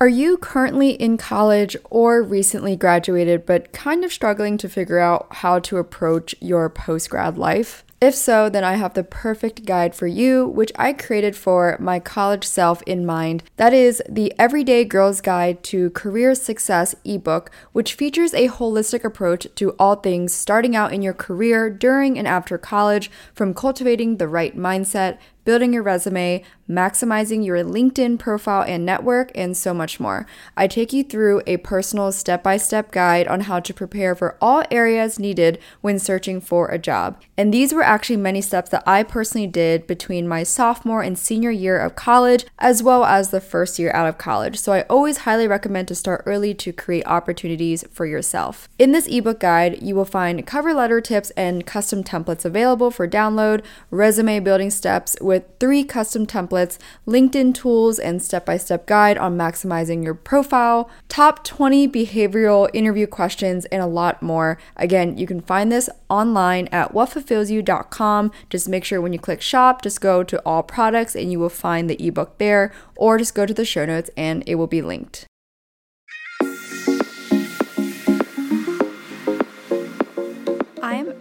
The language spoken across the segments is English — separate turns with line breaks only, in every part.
Are you currently in college or recently graduated but kind of struggling to figure out how to approach your post grad life? If so, then I have the perfect guide for you, which I created for my college self in mind. That is the Everyday Girl's Guide to Career Success ebook, which features a holistic approach to all things starting out in your career during and after college, from cultivating the right mindset, building your resume, maximizing your LinkedIn profile and network, and so much more. I take you through a personal step by step guide on how to prepare for all areas needed when searching for a job. And these were actually many steps that I personally did between my sophomore and senior year of college, as well as the first year out of college. So I always highly recommend to start early to create opportunities for yourself. In this ebook guide, you will find cover letter tips and custom templates available for download, resume building steps with three custom templates templates, LinkedIn tools, and step by step guide on maximizing your profile, top 20 behavioral interview questions, and a lot more. Again, you can find this online at whatfulfillsyou.com. Just make sure when you click shop, just go to all products and you will find the ebook there, or just go to the show notes and it will be linked.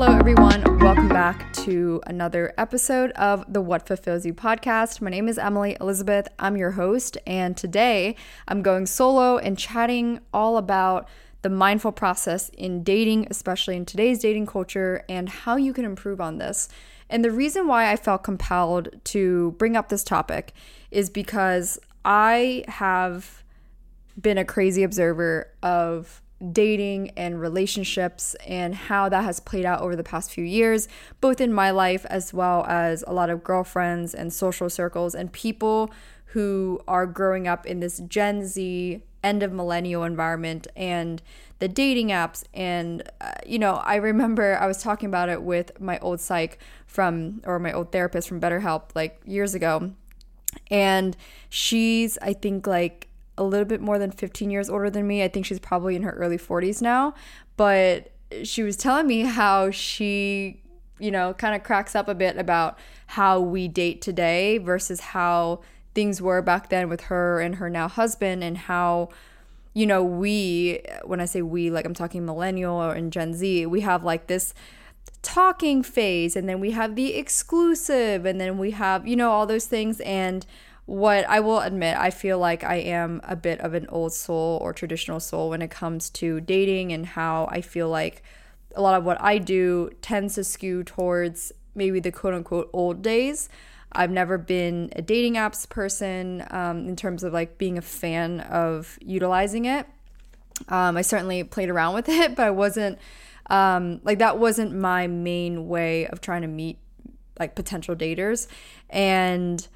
Hello, everyone. Welcome back to another episode of the What Fulfills You podcast. My name is Emily Elizabeth. I'm your host, and today I'm going solo and chatting all about the mindful process in dating, especially in today's dating culture, and how you can improve on this. And the reason why I felt compelled to bring up this topic is because I have been a crazy observer of dating and relationships and how that has played out over the past few years, both in my life as well as a lot of girlfriends and social circles and people who are growing up in this Gen Z end of millennial environment and the dating apps. And uh, you know i remember i was talking about it with my old psych from or my old therapist from betterhelp like years ago. And she's i think like a little bit more than 15 years older than me. I think she's probably in her early 40s now. But she was telling me how she, you know, kind of cracks up a bit about how we date today versus how things were back then with her and her now husband and how you know we when i say we like i'm talking millennial or in gen z we have like this talking phase and then we have the exclusive and then we have you know all those things and what I will admit, I feel like I am a bit of an old soul or traditional soul when it comes to dating and how I feel like a lot of what I do tends to skew towards maybe the quote unquote old days. I've never been a dating apps person um, in terms of like being a fan of utilizing it. Um, I certainly played around with it, but I wasn't um, like that wasn't my main way of trying to meet like potential daters. And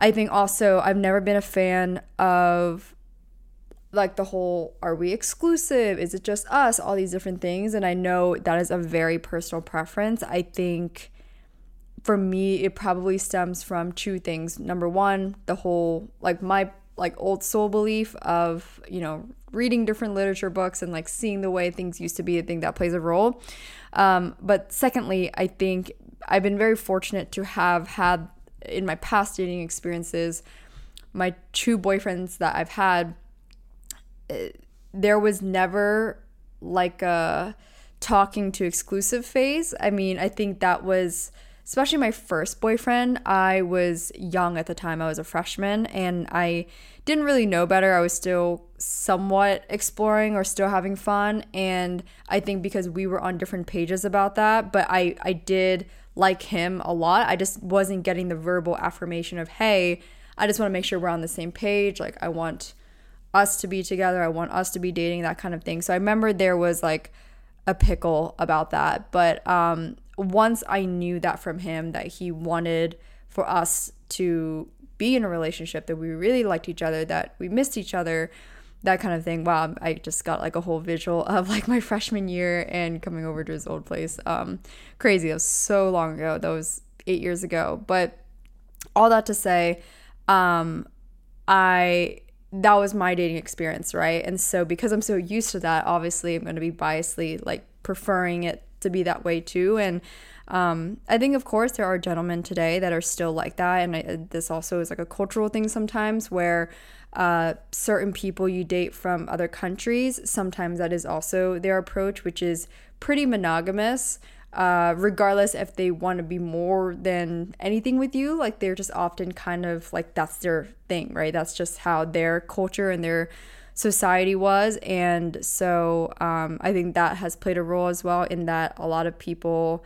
I think also I've never been a fan of like the whole are we exclusive? Is it just us? All these different things. And I know that is a very personal preference. I think for me, it probably stems from two things. Number one, the whole like my like old soul belief of, you know, reading different literature books and like seeing the way things used to be. I think that plays a role. Um, but secondly, I think I've been very fortunate to have had in my past dating experiences, my two boyfriends that I've had, eh, there was never like a talking to exclusive phase. I mean, I think that was especially my first boyfriend. I was young at the time. I was a freshman and I didn't really know better. I was still somewhat exploring or still having fun and I think because we were on different pages about that, but I I did like him a lot. I just wasn't getting the verbal affirmation of, hey, I just want to make sure we're on the same page. Like, I want us to be together. I want us to be dating, that kind of thing. So I remember there was like a pickle about that. But um, once I knew that from him, that he wanted for us to be in a relationship, that we really liked each other, that we missed each other, that kind of thing. Wow, I just got like a whole visual of like my freshman year and coming over to his old place. Um, crazy. It was so long ago. That was eight years ago. But all that to say, um, I that was my dating experience, right? And so because I'm so used to that, obviously I'm going to be biasly like preferring it to be that way too. And um, I think, of course, there are gentlemen today that are still like that. And I, this also is like a cultural thing sometimes where uh, certain people you date from other countries, sometimes that is also their approach, which is pretty monogamous. Uh, regardless if they want to be more than anything with you, like they're just often kind of like that's their thing, right? That's just how their culture and their society was. And so um, I think that has played a role as well in that a lot of people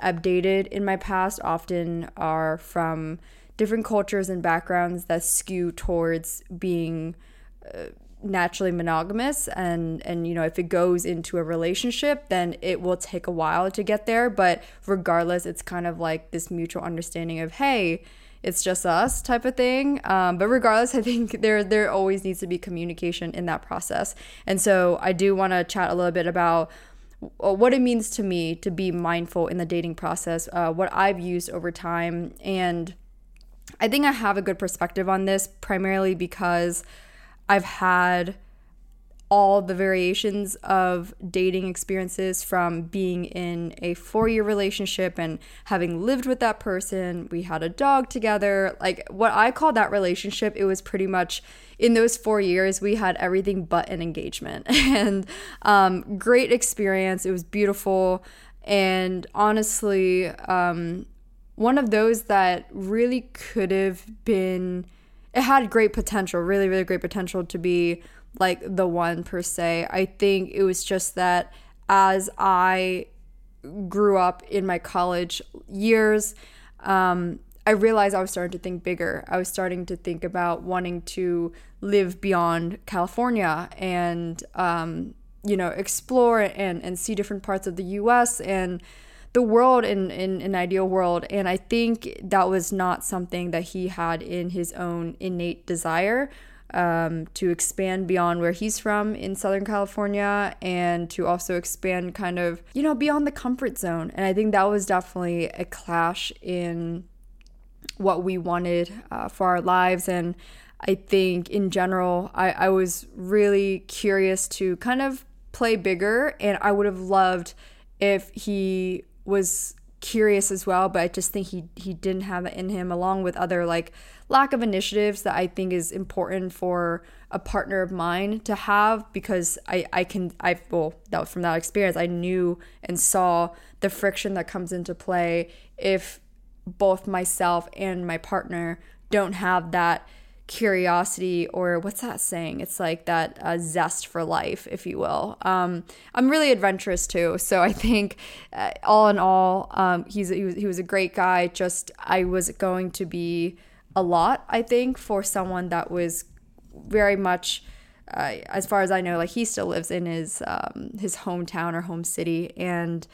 I've in my past often are from different cultures and backgrounds that skew towards being uh, naturally monogamous. And and you know if it goes into a relationship then it will take a while to get there. But regardless it's kind of like this mutual understanding of hey it's just us type of thing. Um, but regardless i think there there always needs to be communication in that process. And so i do want to chat a little bit about what it means to me to be mindful in the dating process uh, what i've used over time. And I think I have a good perspective on this primarily because I've had all the variations of dating experiences from being in a four year relationship and having lived with that person. We had a dog together. Like what I call that relationship, it was pretty much in those four years, we had everything but an engagement. and um, great experience. It was beautiful. And honestly, um, one of those that really could have been it had great potential really really great potential to be like the one per se. I think it was just that as i grew up in my college years um, i realized i was starting to think bigger. I was starting to think about wanting to live beyond california and um, you know explore and, and see different parts of the us and the world in, in an ideal world. And I think that was not something that he had in his own innate desire um, to expand beyond where he's from in Southern California and to also expand kind of, you know, beyond the comfort zone. And I think that was definitely a clash in what we wanted uh, for our lives. And I think in general, I, I was really curious to kind of play bigger. And I would have loved if he was curious as well, but I just think he he didn't have it in him, along with other like lack of initiatives that I think is important for a partner of mine to have because I I can I well that from that experience I knew and saw the friction that comes into play if both myself and my partner don't have that curiosity or what's that saying? It's like that uh, zest for life, if you will. Um, I'm really adventurous too, so I think uh, all in all, um, he's he was, he was a great guy. Just I was going to be a lot, I think, for someone that was very much. Uh, as far as I know, like he still lives in his um, his hometown or home city, and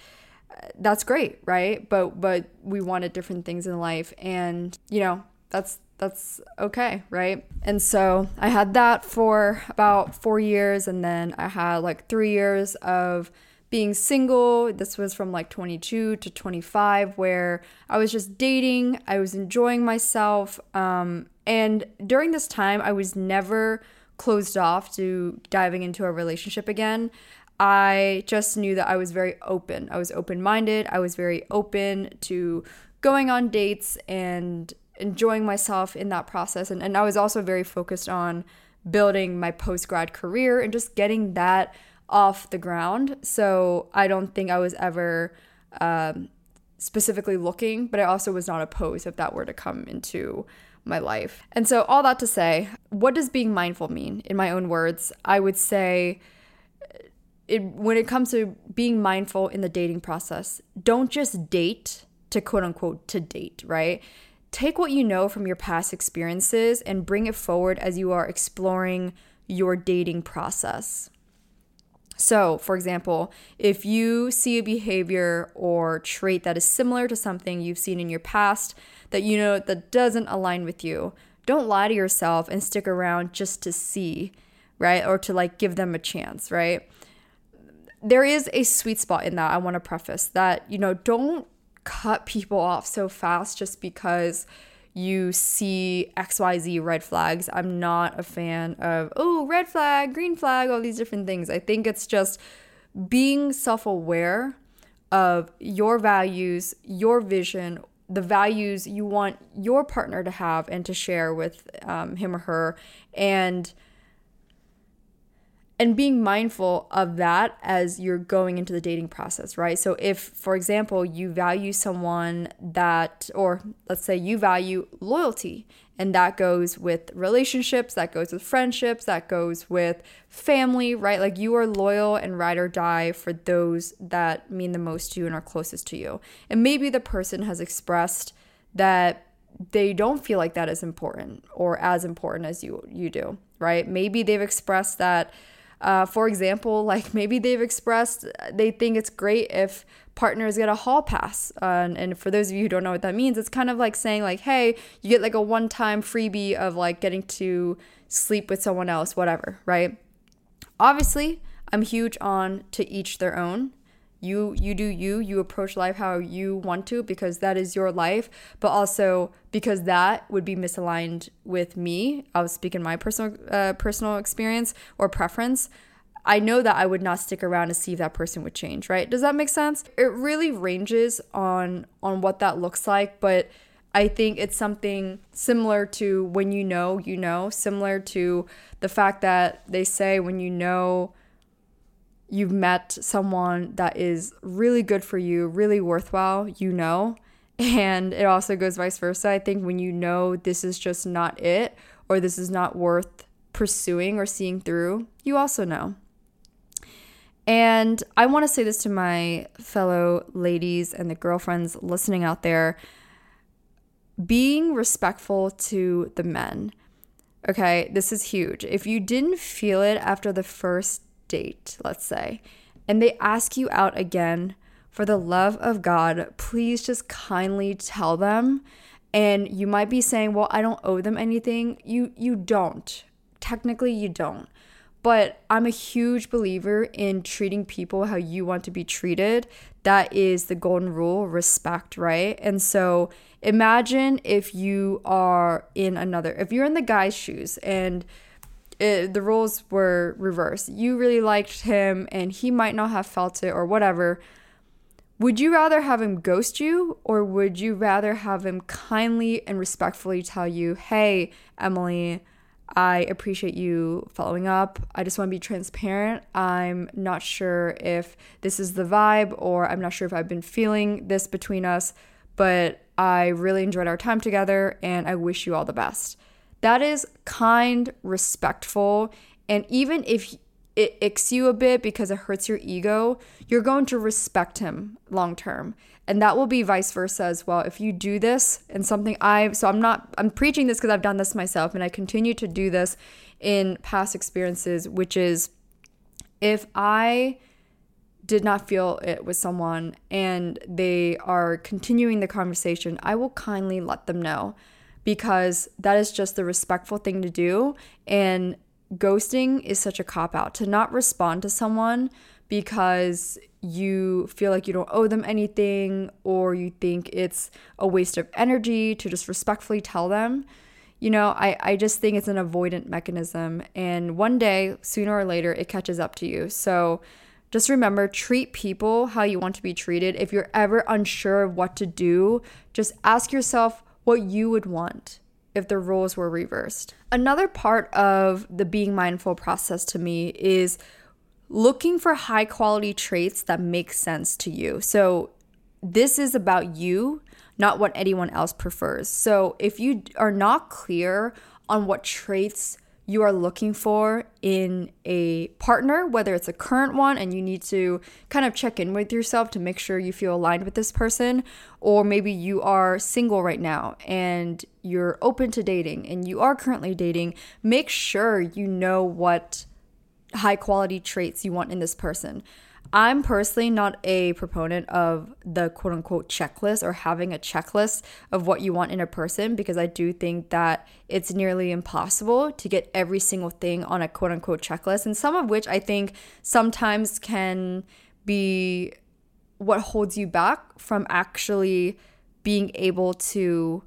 uh, that's great, right? But but we wanted different things in life, and you know that's that's okay, right? And so I had that for about four years, and then I had like three years of being single. This was from like 22 to 25, where I was just dating, I was enjoying myself. Um, and during this time, I was never closed off to diving into a relationship again. I just knew that I was very open. I was open minded. I was very open to going on dates and enjoying myself in that process. And, and I was also very focused on building my post grad career and just getting that off the ground. So I don't think I was ever um, specifically looking, but I also was not opposed if that were to come into my life. And so, all that to say, what does being mindful mean? In my own words, I would say it, when it comes to being mindful in the dating process, don't just date to quote unquote to date, right? Take what you know from your past experiences and bring it forward as you are exploring your dating process. So, for example, if you see a behavior or trait that is similar to something you've seen in your past that you know that doesn't align with you, don't lie to yourself and stick around just to see. right? Or to like give them a chance, right? There is a sweet spot in that. I want to preface that, you know, don't cut people off so fast just because you see XYZ red flags. I'm not a fan of, oh, red flag, green flag, all these different things. I think it's just being self aware of your values, your vision, the values you want your partner to have and to share with um, him or her, and and being mindful of that as you're going into the dating process, right? So, if, for example, you value someone that, or let's say you value loyalty, and that goes with relationships, that goes with friendships, that goes with family, right? Like you are loyal and ride or die for those that mean the most to you and are closest to you. And maybe the person has expressed that they don't feel like that is important or as important as you you do, right? Maybe they've expressed that uh, for example, like maybe they've expressed they think it's great if partners get a hall pass. Uh, and, and, for those of you who don't know what that means, it's kind of like saying like, hey, you get like a one-time freebie of like getting to sleep with someone else, whatever, right? Obviously, I'm huge on to each their own you you do you you approach life how you want to because that is your life but also because that would be misaligned with me i was speaking my personal uh, personal experience or preference. I know that i would not stick around to see if that person would change right? Does that make sense? It really ranges on on what that looks like but I think it's something similar to when you know, you know, similar to the fact that they say when you know you've met someone that is really good for you, really worthwhile, you know. And it also goes vice versa. I think when you know this is just not it or this is not worth pursuing or seeing through, you also know. And I want to say this to my fellow ladies and the girlfriends listening out there being respectful to the men. Okay, this is huge. If you didn't feel it after the first date, let's say, and they ask you out again, for the love of God, please just kindly tell them. And you might be saying, "Well, I don't owe them anything." You you don't. Technically, you don't. But I'm a huge believer in treating people how you want to be treated. That is the golden rule, respect, right? And so imagine if you are in another, if you're in the guy's shoes and it, the roles were reversed. You really liked him and he might not have felt it or whatever. Would you rather have him ghost you or would you rather have him kindly and respectfully tell you, hey, Emily, I appreciate you following up. I just want to be transparent. I'm not sure if this is the vibe or I'm not sure if I've been feeling this between us, but I really enjoyed our time together and I wish you all the best. That is kind, respectful, and even if it icks you a bit because it hurts your ego, you're going to respect him long term. And that will be vice versa as well. If you do this and something I so I'm not I'm preaching this because I've done this myself and I continue to do this in past experiences, which is if I did not feel it with someone and they are continuing the conversation, I will kindly let them know because that is just the respectful thing to do. And ghosting is such a cop out to not respond to someone because you feel like you don't owe them anything or you think it's a waste of energy to just respectfully tell them. You know, I, I just think it's an avoidant mechanism. And one day, sooner or later, it catches up to you. So just remember treat people how you want to be treated. If you're ever unsure of what to do, just ask yourself, what you would want if the roles were reversed. Another part of the being mindful process to me is looking for high quality traits that make sense to you. So, this is about you, not what anyone else prefers. So, if you are not clear on what traits you are looking for in a partner, whether it's a current one and you need to kind of check in with yourself to make sure you feel aligned with this person, or maybe you are single right now and you're open to dating and you are currently dating, make sure you know what high quality traits you want in this person. I'm personally not a proponent of the quote unquote checklist or having a checklist of what you want in a person because I do think that it's nearly impossible to get every single thing on a quote unquote checklist, and some of which I think sometimes can be what holds you back from actually being able to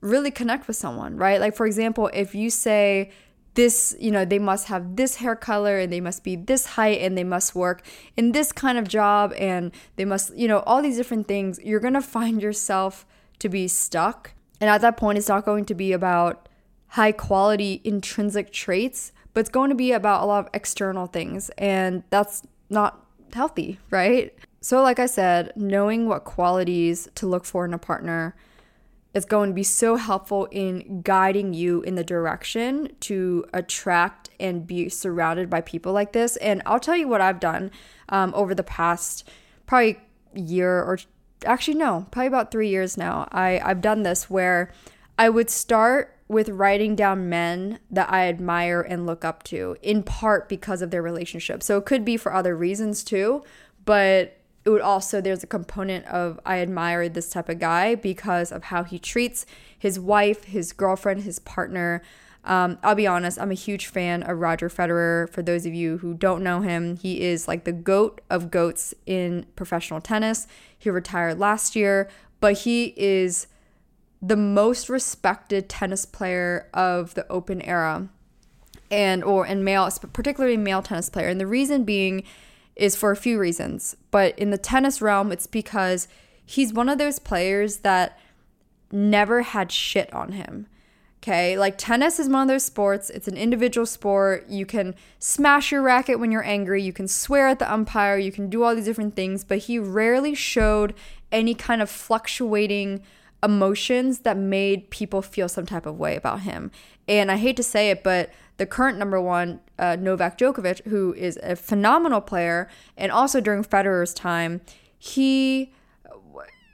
really connect with someone, right? Like, for example, if you say, this, you know, they must have this hair color and they must be this height and they must work in this kind of job and they must, you know, all these different things, you're going to find yourself to be stuck. And at that point, it's not going to be about high quality intrinsic traits, but it's going to be about a lot of external things. And that's not healthy, right? So, like I said, knowing what qualities to look for in a partner is going to be so helpful in guiding you in the direction to attract and be surrounded by people like this. And I'll tell you what I've done um, over the past probably year or actually no, probably about three years now. I I've done this where I would start with writing down men that I admire and look up to, in part because of their relationship. So it could be for other reasons too, but it would also there's a component of I admire this type of guy because of how he treats his wife, his girlfriend, his partner. Um, I'll be honest, I'm a huge fan of Roger Federer. For those of you who don't know him, he is like the goat of goats in professional tennis. He retired last year, but he is the most respected tennis player of the open era and or and male particularly male tennis player and the reason being is for a few reasons. But in the tennis realm, it's because he's one of those players that never had shit on him. Okay, like tennis is one of those sports. It's an individual sport. You can smash your racket when you're angry. You can swear at the umpire. You can do all these different things. But he rarely showed any kind of fluctuating emotions that made people feel some type of way about him. And I hate to say it, but the current number one, uh, Novak Djokovic, who is a phenomenal player, and also during Federer's time, he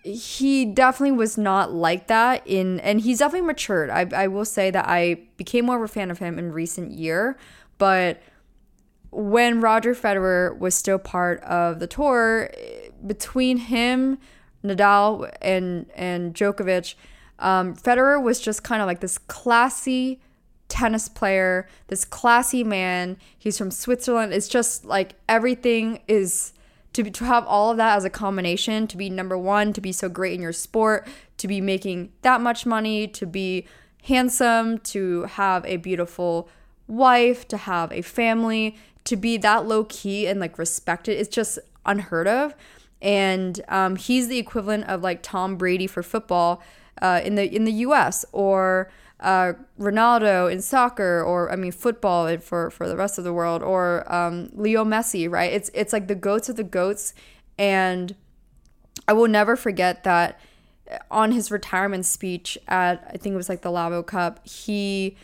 he definitely was not like that in and he's definitely matured. I, I will say that i became more of a fan of him in recent year but when roger federer was still part of the tour between him nadal and and djokovic um, federer was just kind of like this classy tennis player, this classy man. He's from Switzerland. It's just like everything is to, be, to have all of that as a combination, to be number one, to be so great in your sport, to be making that much money, to be handsome, to have a beautiful wife, to have a family, to be that low key and like respected. It's just unheard of. And um, he's the equivalent of like Tom Brady for football uh, in the in the U.S. or uh, Ronaldo in soccer, or I mean football for for the rest of the world, or um, Leo Messi, right? It's it's like the goats of the goats, and I will never forget that on his retirement speech at I think it was like the Laver Cup, he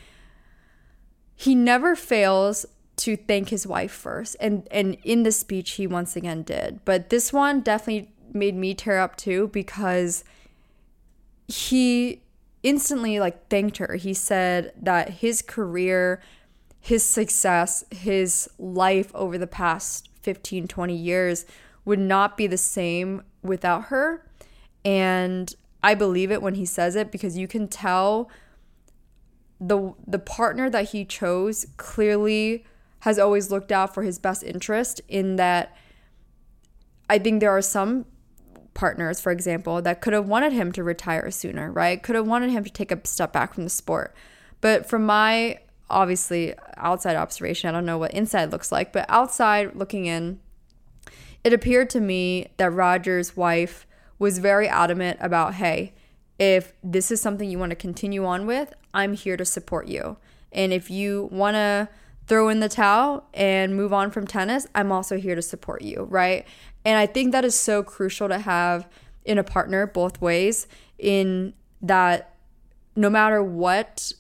he never fails to thank his wife first, and and in the speech he once again did. But this one definitely made me tear up too because he instantly like thanked her. He said that his career, his success, his life over the past 15, 20 years would not be the same without her. And I believe it when he says it because you can tell the the partner that he chose clearly has always looked out for his best interest in that I think there are some partners, for example, that could have wanted him to retire sooner, right? Could have wanted him to take a step back from the sport. But from my obviously outside observation, I don't know what inside looks like, but outside looking in, it appeared to me that Roger's wife was very adamant about, hey, if this is something you want to continue on with, I'm here to support you. And if you want to throw in the towel and move on from tennis, I'm also here to support you, right? And I think that is so crucial to have in a partner both ways, in that no matter what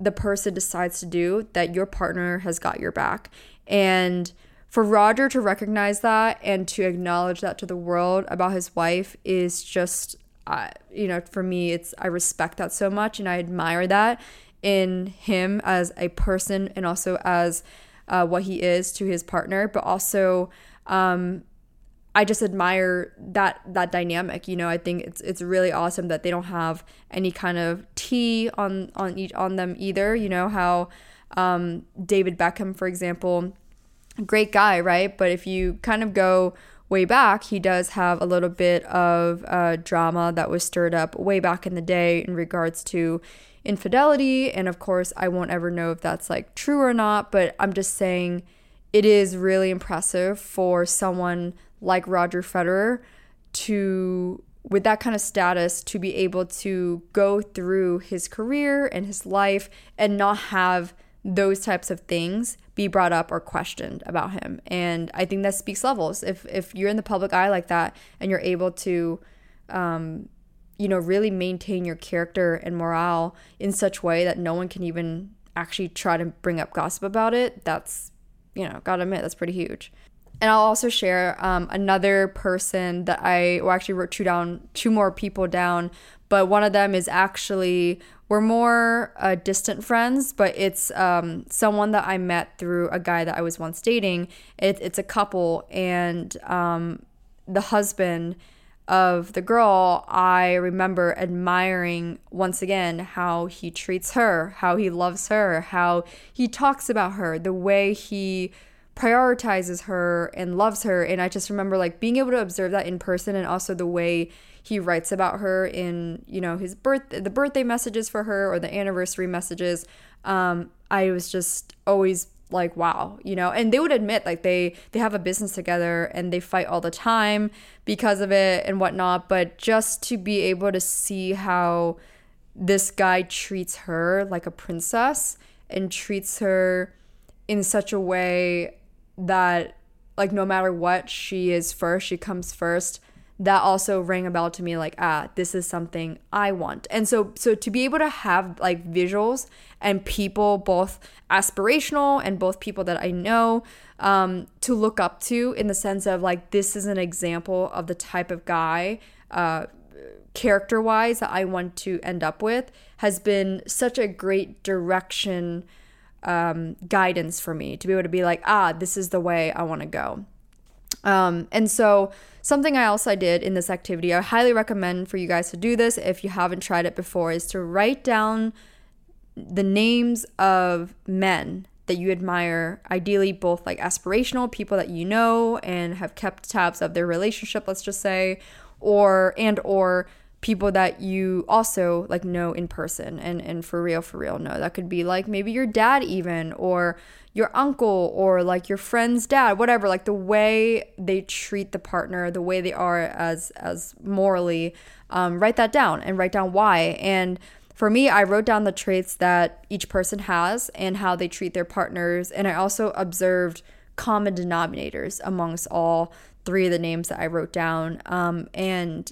the person decides to do, that your partner has got your back. And for Roger to recognize that and to acknowledge that to the world about his wife is just, uh, you know, for me, it's, I respect that so much and I admire that in him as a person and also as uh, what he is to his partner, but also um, I just admire that that dynamic. You know, I think it's it's really awesome that they don't have any kind of tea on on each on them either. You know how um, David Beckham, for example, great guy, right? But if you kind of go way back, he does have a little bit of uh, drama that was stirred up way back in the day in regards to infidelity. And of course, I won't ever know if that's like true or not, but I'm just saying it is really impressive for someone like Roger Federer to with that kind of status to be able to go through his career and his life and not have those types of things be brought up or questioned about him. And I think that speaks levels. If if you're in the public eye like that and you're able to um, you know, really maintain your character and morale in such way that no one can even actually try to bring up gossip about it, that's, you know, gotta admit, that's pretty huge. And I'll also share um, another person that I well, actually wrote two down, two more people down, but one of them is actually we're more uh, distant friends, but it's um, someone that I met through a guy that I was once dating. It, it's a couple, and um, the husband of the girl, I remember admiring once again how he treats her, how he loves her, how he talks about her, the way he prioritizes her and loves her. And I just remember like being able to observe that in person and also the way he writes about her in, you know, his birth the birthday messages for her or the anniversary messages. Um, I was just always like wow you know? And they would admit like they they have a business together and they fight all the time because of it and whatnot. But just to be able to see how this guy treats her like a princess and treats her in such a way that like no matter what she is first she comes first that also rang a bell to me like ah this is something i want. And so so to be able to have like visuals and people both aspirational and both people that i know um, to look up to in the sense of like this is an example of the type of guy uh, character wise that i want to end up with has been such a great direction um, guidance for me to be able to be like ah this is the way i want to go um, and so Something I did in this activity, I highly recommend for you guys to do this if you haven't tried it before, is to write down the names of men that you admire, ideally both like aspirational people that you know and have kept tabs of their relationship, let's just say, or and or people that you also like know in person and and for real for real no that could be like maybe your dad even or your uncle or like your friend's dad whatever. Like the way they treat the partner the way they are as as morally um, write that down and write down why. And for me i wrote down the traits that each person has and how they treat their partners. And i also observed common denominators amongst all three of the names that i wrote down. Um, and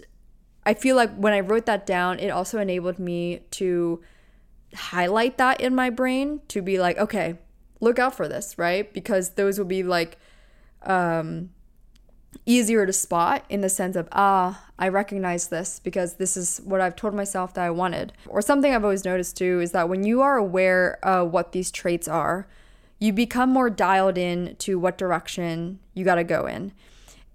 I feel like when I wrote that down, it also enabled me to highlight that in my brain to be like, okay, look out for this, right? Because those will be like um, easier to spot in the sense of, ah, I recognize this because this is what I've told myself that I wanted. Or something I've always noticed too is that when you are aware of what these traits are, you become more dialed in to what direction you got to go in.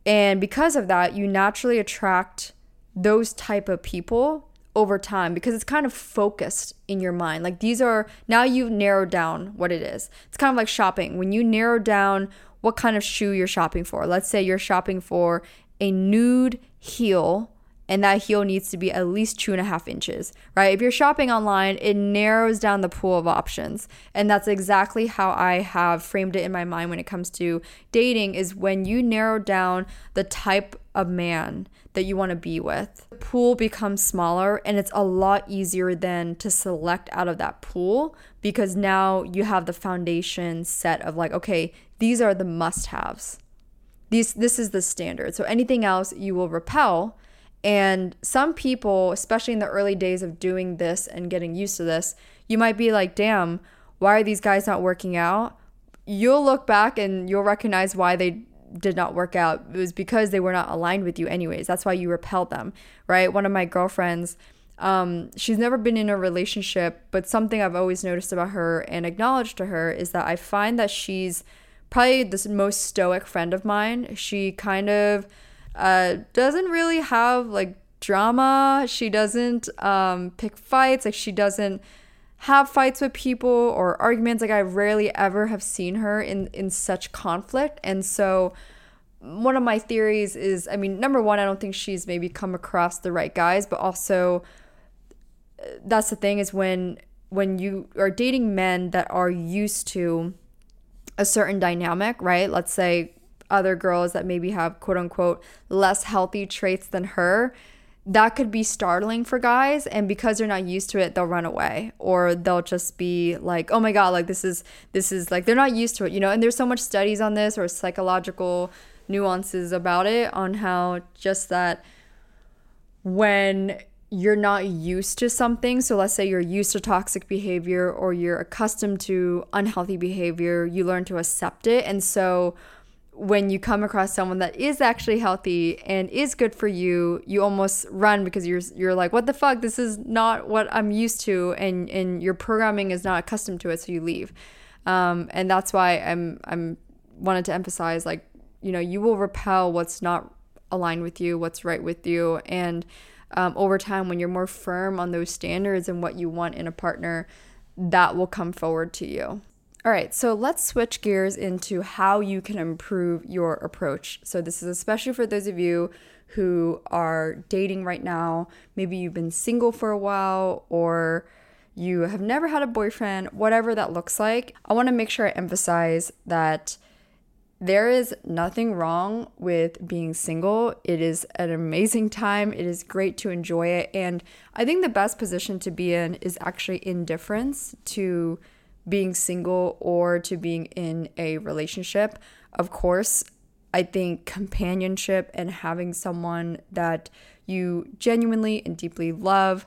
And because of that, you naturally attract those type of people over time because it's kind of focused in your mind. Like these are now you've narrowed down what it is. It's kind of like shopping. When you narrow down what kind of shoe you're shopping for, let's say you're shopping for a nude heel and that heel needs to be at least two and a half inches, right? If you're shopping online, it narrows down the pool of options. And that's exactly how I have framed it in my mind when it comes to dating is when you narrow down the type of man that you want to be with, the pool becomes smaller and it's a lot easier then to select out of that pool because now you have the foundation set of like, okay, these are the must-haves. These this is the standard. So anything else you will repel and some people, especially in the early days of doing this and getting used to this, you might be like, damn, why are these guys not working out? You'll look back and you'll recognize why they did not work out. It was because they were not aligned with you, anyways. That's why you repelled them, right? One of my girlfriends, um, she's never been in a relationship, but something I've always noticed about her and acknowledged to her is that I find that she's probably the most stoic friend of mine. She kind of uh, doesn't really have like drama. She doesn't um, pick fights. Like she doesn't have fights with people or arguments. Like I rarely ever have seen her in in such conflict. And so one of my theories is, I mean, number one, I don't think she's maybe come across the right guys, but also uh, that's the thing is when when you are dating men that are used to a certain dynamic, right? Let's say other girls that maybe have quote unquote less healthy traits than her, that could be startling for guys. And because they're not used to it they'll run away or they'll just be like oh my god like this is this is like they're not used to it you know? And there's so much studies on this or psychological nuances about it on how just that when you're not used to something so let's say you're used to toxic behavior or you're accustomed to unhealthy behavior you learn to accept it. And so when you come across someone that is actually healthy and is good for you, you almost run because you're you're like, what the fuck? This is not what I'm used to, and and your programming is not accustomed to it, so you leave. Um, and that's why I'm I'm wanted to emphasize like you know you will repel what's not aligned with you, what's right with you, and um, over time when you're more firm on those standards and what you want in a partner, that will come forward to you. All right, so let's switch gears into how you can improve your approach. So, this is especially for those of you who are dating right now. Maybe you've been single for a while or you have never had a boyfriend, whatever that looks like. I want to make sure I emphasize that there is nothing wrong with being single. It is an amazing time. It is great to enjoy it. And I think the best position to be in is actually indifference to being single or to being in a relationship. Of course, I think companionship and having someone that you genuinely and deeply love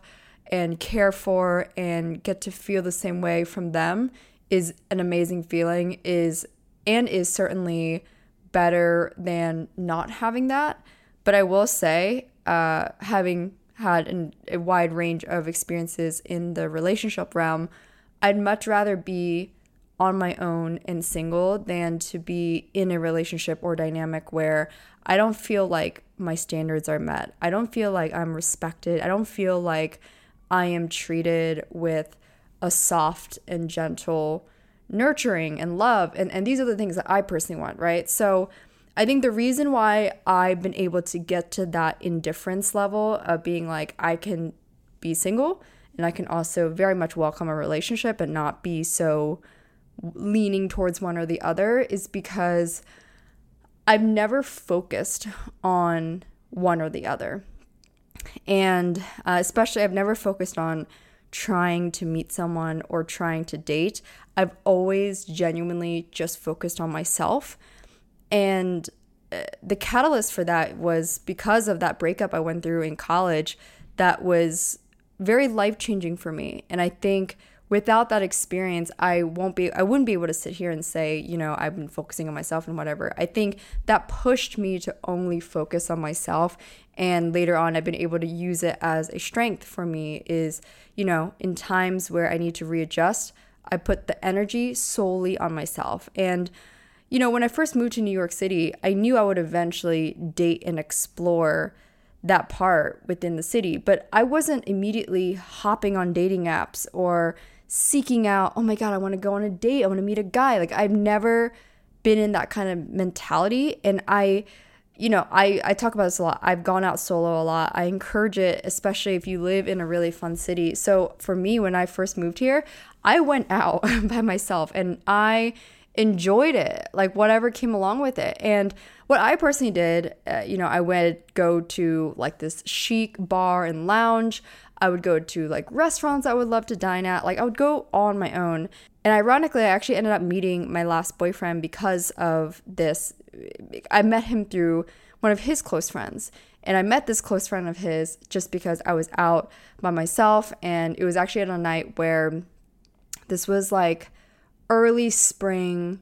and care for and get to feel the same way from them is an amazing feeling is and is certainly better than not having that but i will say uh, having had an, a wide range of experiences in the relationship realm I'd much rather be on my own and single than to be in a relationship or dynamic where I don't feel like my standards are met. I don't feel like I'm respected. I don't feel like I am treated with a soft and gentle nurturing and love. And, and these are the things that I personally want, right? So I think the reason why I've been able to get to that indifference level of being like, I can be single and I can also very much welcome a relationship and not be so leaning towards one or the other is because I've never focused on one or the other. And uh, especially, I've never focused on trying to meet someone or trying to date. I've always genuinely just focused on myself. And uh, the catalyst for that was because of that breakup I went through in college that was very life changing for me. And I think without that experience, I won't be, I wouldn't be able to sit here and say, you know, I've been focusing on myself and whatever. I think that pushed me to only focus on myself. And later on, I've been able to use it as a strength for me is, you know, in times where I need to readjust, I put the energy solely on myself. And, you know, when I first moved to New York City, I knew I would eventually date and explore that part within the city. But I wasn't immediately hopping on dating apps or seeking out, oh my God, I want to go on a date. I want to meet a guy. Like I've never been in that kind of mentality. And I, you know, I, I talk about this a lot. I've gone out solo a lot. I encourage it, especially if you live in a really fun city. So for me, when I first moved here, I went out by myself and I enjoyed it, like whatever came along with it. And what I personally did, uh, you know, I would go to like this chic bar and lounge. I would go to like restaurants I would love to dine at. Like I would go on my own. And ironically, I actually ended up meeting my last boyfriend because of this. I met him through one of his close friends. And I met this close friend of his just because I was out by myself. And it was actually at a night where this was like early spring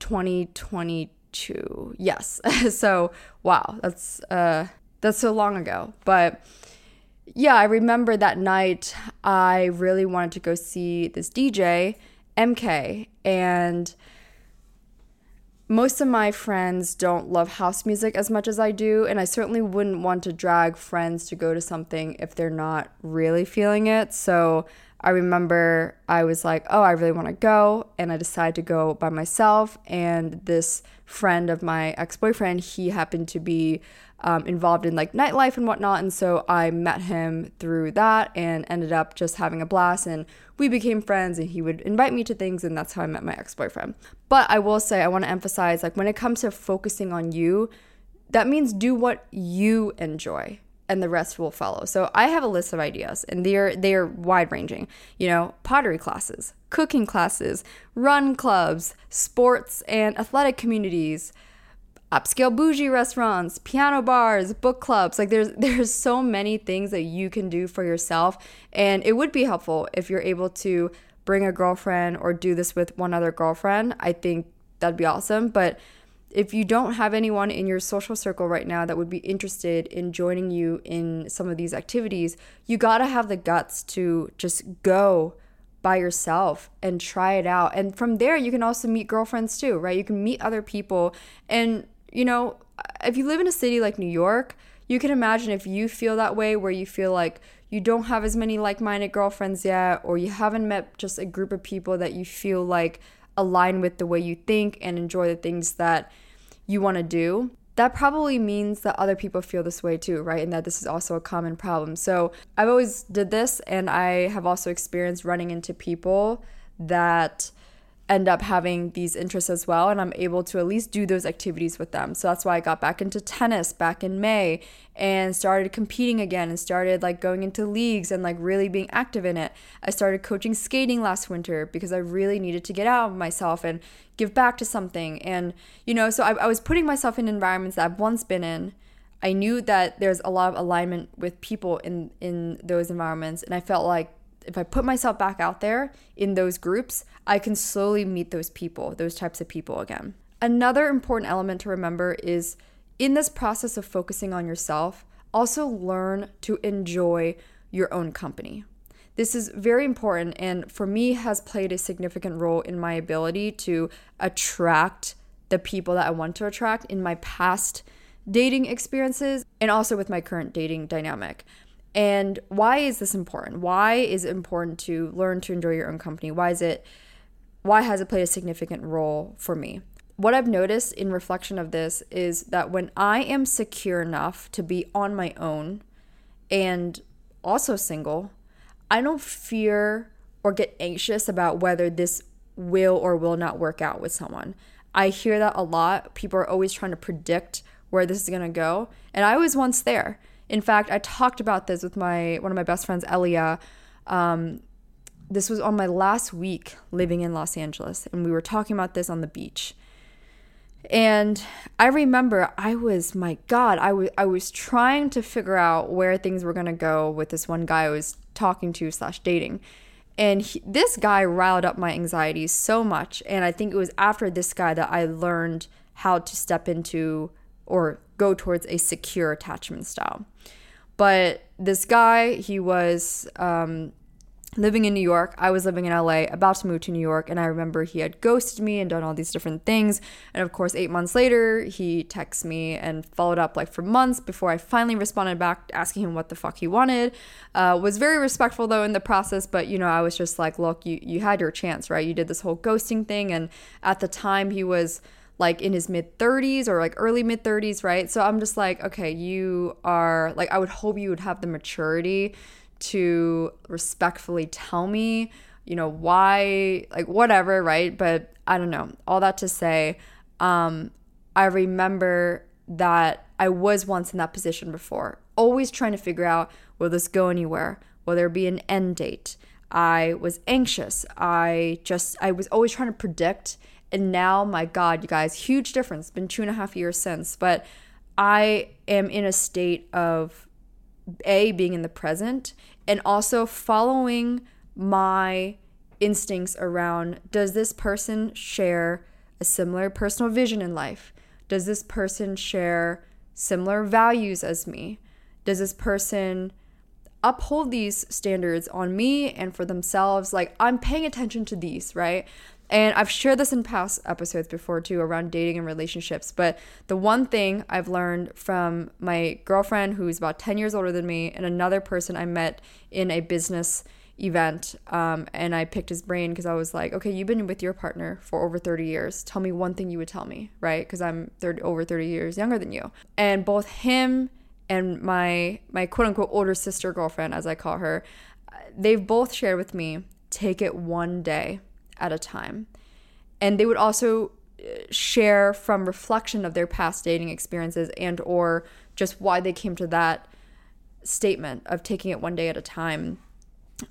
2022. Yes. so, wow, that's uh that's so long ago. But yeah, I remember that night I really wanted to go see this DJ, MK, and
most of my friends don't love house music as much as I do, and I certainly wouldn't want to drag friends to go to something if they're not really feeling it. So I remember I was like, oh, I really want to go, and I decided to go by myself. And this friend of my ex boyfriend, he happened to be um, involved in like nightlife and whatnot. And so I met him through that and ended up just having a blast. And we became friends, and he would invite me to things. And that's how I met my ex boyfriend. But I will say, I want to emphasize like when it comes to focusing on you, that means do what you enjoy and the rest will follow. So I have a list of ideas and they're they're wide ranging. You know, pottery classes, cooking classes, run clubs, sports and athletic communities, upscale bougie restaurants, piano bars, book clubs. Like there's there's so many things that you can do for yourself and it would be helpful if you're able to bring a girlfriend or do this with one other girlfriend. I think that'd be awesome, but if you don't have anyone in your social circle right now that would be interested in joining you in some of these activities, you got to have the guts to just go by yourself and try it out. And from there, you can also meet girlfriends too, right? You can meet other people. And, you know, if you live in a city like New York, you can imagine if you feel that way where you feel like you don't have as many like minded girlfriends yet, or you haven't met just a group of people that you feel like align with the way you think and enjoy the things that you want to do, that probably means that other people feel this way too, right? And that this is also a common problem. So I've always did this and I have also experienced running into people that end up having these interests as well and I'm able to at least do those activities with them. So that's why I got back into tennis back in May and started competing again and started like going into leagues and like really being active in it. I started coaching skating last winter because I really needed to get out of myself and give back to something. And you know, so I, I was putting myself in environments that I've once been in. I knew that there's a lot of alignment with people in in those environments and I felt like if I put myself back out there in those groups, I can slowly meet those people, those types of people again. Another important element to remember is in this process of focusing on yourself, also learn to enjoy your own company. This is very important and for me has played a significant role in my ability to attract the people that I want to attract in my past dating experiences and also with my current dating dynamic. And why is this important? Why is it important to learn to enjoy your own company? Why is it why has it played a significant role for me? What I've noticed in reflection of this is that when I am secure enough to be on my own and also single, I don't fear or get anxious about whether this will or will not work out with someone. I hear that a lot. People are always trying to predict where this is going to go, and I was once there. In fact, I talked about this with my one of my best friends, Elia. Um, this was on my last week living in Los Angeles, and we were talking about this on the beach. And I remember I was, my God, I was I was trying to figure out where things were gonna go with this one guy I was talking to slash dating. And he, this guy riled up my anxiety so much. And I think it was after this guy that I learned how to step into or go towards a secure attachment style. But this guy, he was um, living in New York. I was living in LA, about to move to New York. And I remember he had ghosted me and done all these different things. And of course, eight months later, he texts me and followed up like for months before I finally responded back asking him what the fuck he wanted. Uh, was very respectful though in the process. But, you know, I was just like, look, you, you had your chance, right? You did this whole ghosting thing. And at the time, he was like in his mid 30s or like early mid 30s, right? So I'm just like, okay, you are like, I would hope you would have the maturity to respectfully tell me, you know, why, like whatever, right? But I don't know. All that to say, um, I remember that I was once in that position before, always trying to figure out will this go anywhere? Will there be an end date? I was anxious. I just, I was always trying to predict and now, my God, you guys, huge difference. Been two and a half years since, but I am in a state of A, being in the present, and also following my instincts around does this person share a similar personal vision in life? Does this person share similar values as me? Does this person uphold these standards on me and for themselves? Like, I'm paying attention to these, right? And I've shared this in past episodes before too around dating and relationships. But the one thing I've learned from my girlfriend, who's about 10 years older than me, and another person I met in a business event, um, and I picked his brain because I was like, okay, you've been with your partner for over 30 years. Tell me one thing you would tell me, right? Because I'm 30, over 30 years younger than you. And both him and my my quote unquote older sister girlfriend, as I call her, they've both shared with me take it one day at a time. And they would also uh, share from reflection of their past dating experiences and or just why they came to that statement of taking it one day at a time.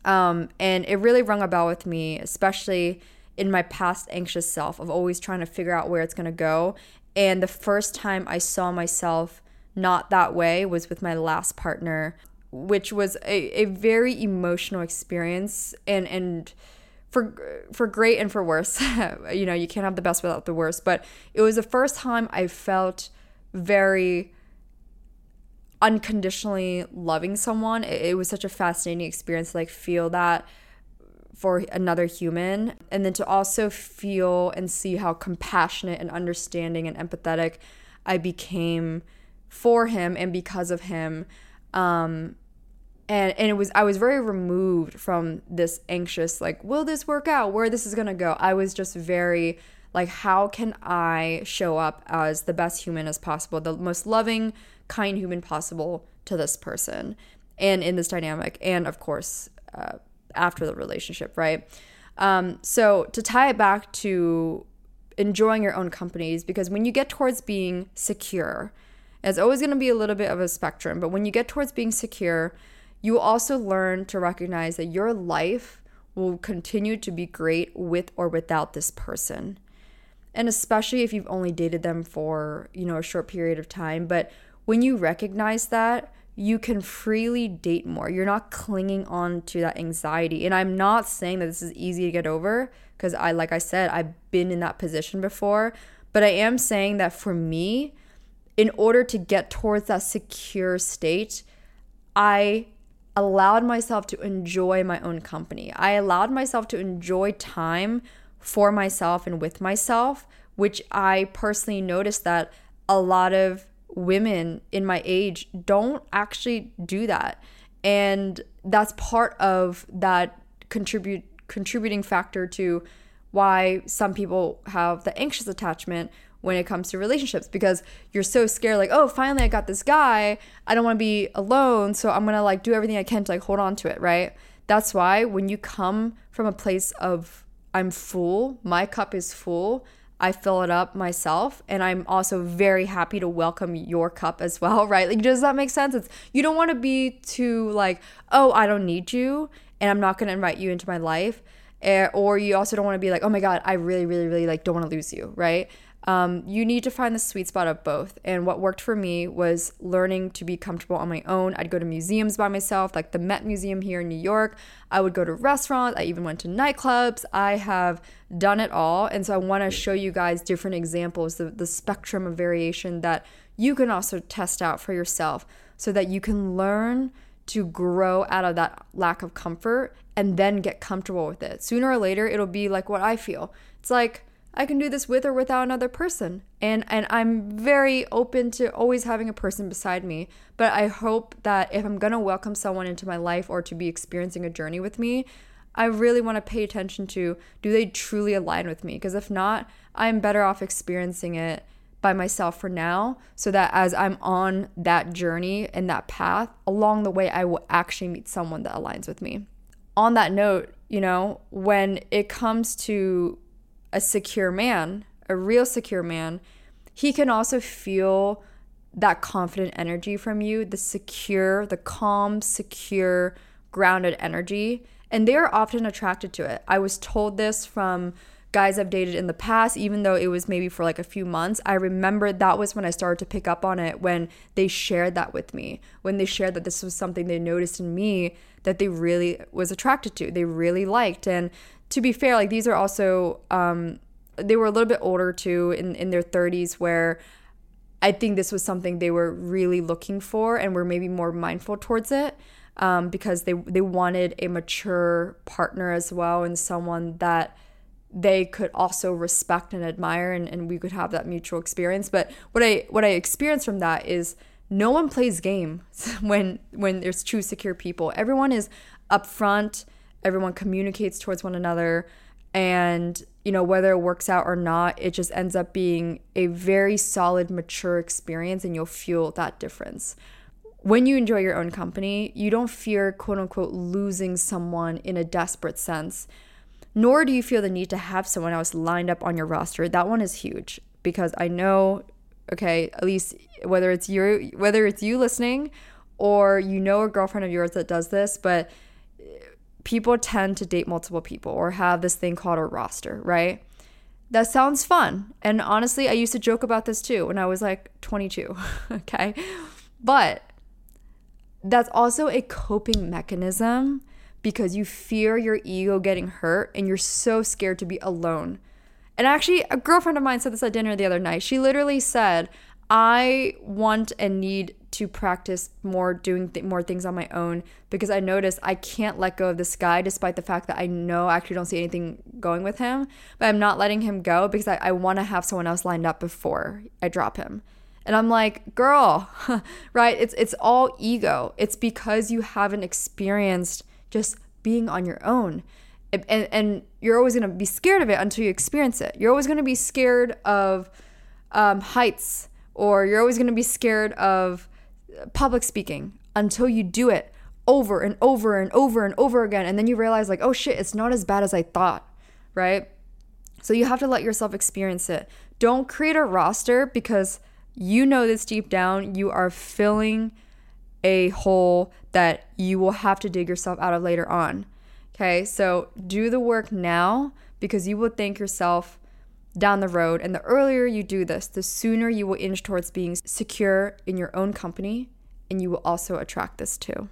Um, and it really rung a bell with me, especially in my past anxious self of always trying to figure out where it's going to go. And the first time I saw myself not that way was with my last partner, which was a, a very emotional experience and and for for great and for worse. you know, you can't have the best without the worst, but it was the first time I felt very unconditionally loving someone. It, it was such a fascinating experience to like feel that for another human and then to also feel and see how compassionate and understanding and empathetic I became for him and because of him um and and it was I was very removed from this anxious like will this work out? Where this is going to go? I was just very like how can I show up as the best human as possible the most loving kind human possible to this person and in this dynamic and of course uh, after the relationship right? Um, so to tie it back to enjoying your own companies because when you get towards being secure it's always going to be a little bit of a spectrum but when you get towards being secure you also learn to recognize that your life will continue to be great with or without this person. And especially if you've only dated them for, you know, a short period of time, but when you recognize that, you can freely date more. You're not clinging on to that anxiety. And I'm not saying that this is easy to get over because I like I said, I've been in that position before, but I am saying that for me, in order to get towards that secure state, I allowed myself to enjoy my own company. I allowed myself to enjoy time for myself and with myself, which I personally noticed that a lot of women in my age don't actually do that. And that's part of that contribute contributing factor to why some people have the anxious attachment when it comes to relationships because you're so scared like oh finally i got this guy i don't want to be alone so i'm gonna like do everything i can to like hold on to it right that's why when you come from a place of i'm full my cup is full I fill it up myself and I'm also very happy to welcome your cup as well, right? Like does that make sense? It's you don't want to be too like, "Oh, I don't need you and I'm not going to invite you into my life." Eh, or you also don't want to be like, "Oh my god, I really really really like don't want to lose you," right? Um, you need to find the sweet spot of both. And what worked for me was learning to be comfortable on my own. I'd go to museums by myself, like the Met Museum here in New York. I would go to restaurants. I even went to nightclubs. I have done it all. And so I want to show you guys different examples, the, the spectrum of variation that you can also test out for yourself so that you can learn to grow out of that lack of comfort and then get comfortable with it. Sooner or later, it'll be like what I feel. It's like, I can do this with or without another person. And and I'm very open to always having a person beside me, but I hope that if I'm going to welcome someone into my life or to be experiencing a journey with me, I really want to pay attention to do they truly align with me? Because if not, I'm better off experiencing it by myself for now so that as I'm on that journey and that path, along the way I will actually meet someone that aligns with me. On that note, you know, when it comes to a secure man, a real secure man, he can also feel that confident energy from you, the secure, the calm, secure, grounded energy. And they are often attracted to it. I was told this from guys I've dated in the past, even though it was maybe for like a few months. I remember that was when I started to pick up on it when they shared that with me, when they shared that this was something they noticed in me that they really was attracted to, they really liked. And to be fair, like these are also um, they were a little bit older too, in in their 30s, where I think this was something they were really looking for and were maybe more mindful towards it. Um, because they they wanted a mature partner as well and someone that they could also respect and admire and, and we could have that mutual experience but what i what i experienced from that is no one plays games when when there's two secure people everyone is upfront everyone communicates towards one another and you know whether it works out or not it just ends up being a very solid mature experience and you'll feel that difference when you enjoy your own company you don't fear quote unquote losing someone in a desperate sense nor do you feel the need to have someone else lined up on your roster. That one is huge because I know, okay, at least whether it's you, whether it's you listening, or you know a girlfriend of yours that does this, but people tend to date multiple people or have this thing called a roster, right? That sounds fun. And honestly, I used to joke about this too when I was like 22, okay? But that's also a coping mechanism because you fear your ego getting hurt and you're so scared to be alone. And actually, a girlfriend of mine said this at dinner the other night. She literally said, I want and need to practice more doing th- more things on my own because I noticed I can't let go of this guy despite the fact that I know I actually don't see anything going with him. But I'm not letting him go because I, I want to have someone else lined up before I drop him. And I'm like, girl, right? It's it's all ego. It's because you haven't experienced just being on your own. And, and you're always to be scared of it until you experience it. You're always to be scared of um, heights, or you're always to be scared of public speaking until you do it over and over and over and over again. And then you realize, like, oh shit, it's not as bad as I thought, right? So you have to let yourself experience it. Don't create a roster because you know this deep down. You are filling a hole that you will have to dig yourself out of later on. Okay, so do the work now because you will thank yourself down the road. And the earlier you do this, the sooner you will inch towards being secure in your own company, and you will also attract this too.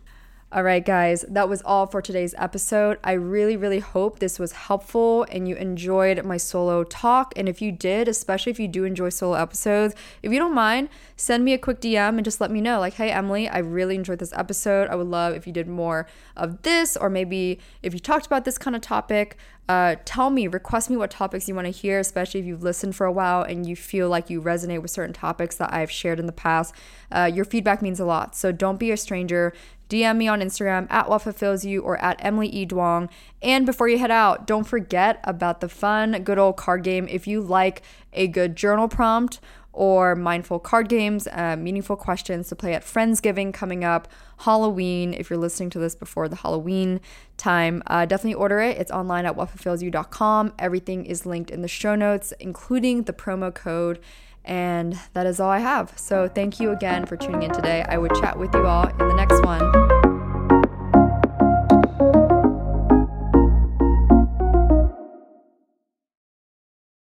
All right, guys, that was all for today's episode. I really, really hope this was helpful and you enjoyed my solo talk. And if you did, especially if you do enjoy solo episodes, if you don't mind, send me a quick DM and just let me know, like, hey, Emily, I really enjoyed this episode. I would love if you did more of this, or maybe if you talked about this kind of topic. Uh, tell me, request me what topics you want to hear, especially if you've listened for a while and you feel like you resonate with certain topics that I've shared in the past. Uh, your feedback means a lot. So don't be a stranger. DM me on Instagram at what fulfills you or at Emily E. Duong. And before you head out, don't forget about the fun, good old card game. If you like a good journal prompt or mindful card games, uh, meaningful questions to play at Friendsgiving coming up, Halloween. If you're listening to this before the Halloween time, uh, definitely order it. It's online at whatfulfillsyou.com. Everything is linked in the show notes, including the promo code. And that is all I have. So thank you again for tuning in today. I would chat with you all in the next one.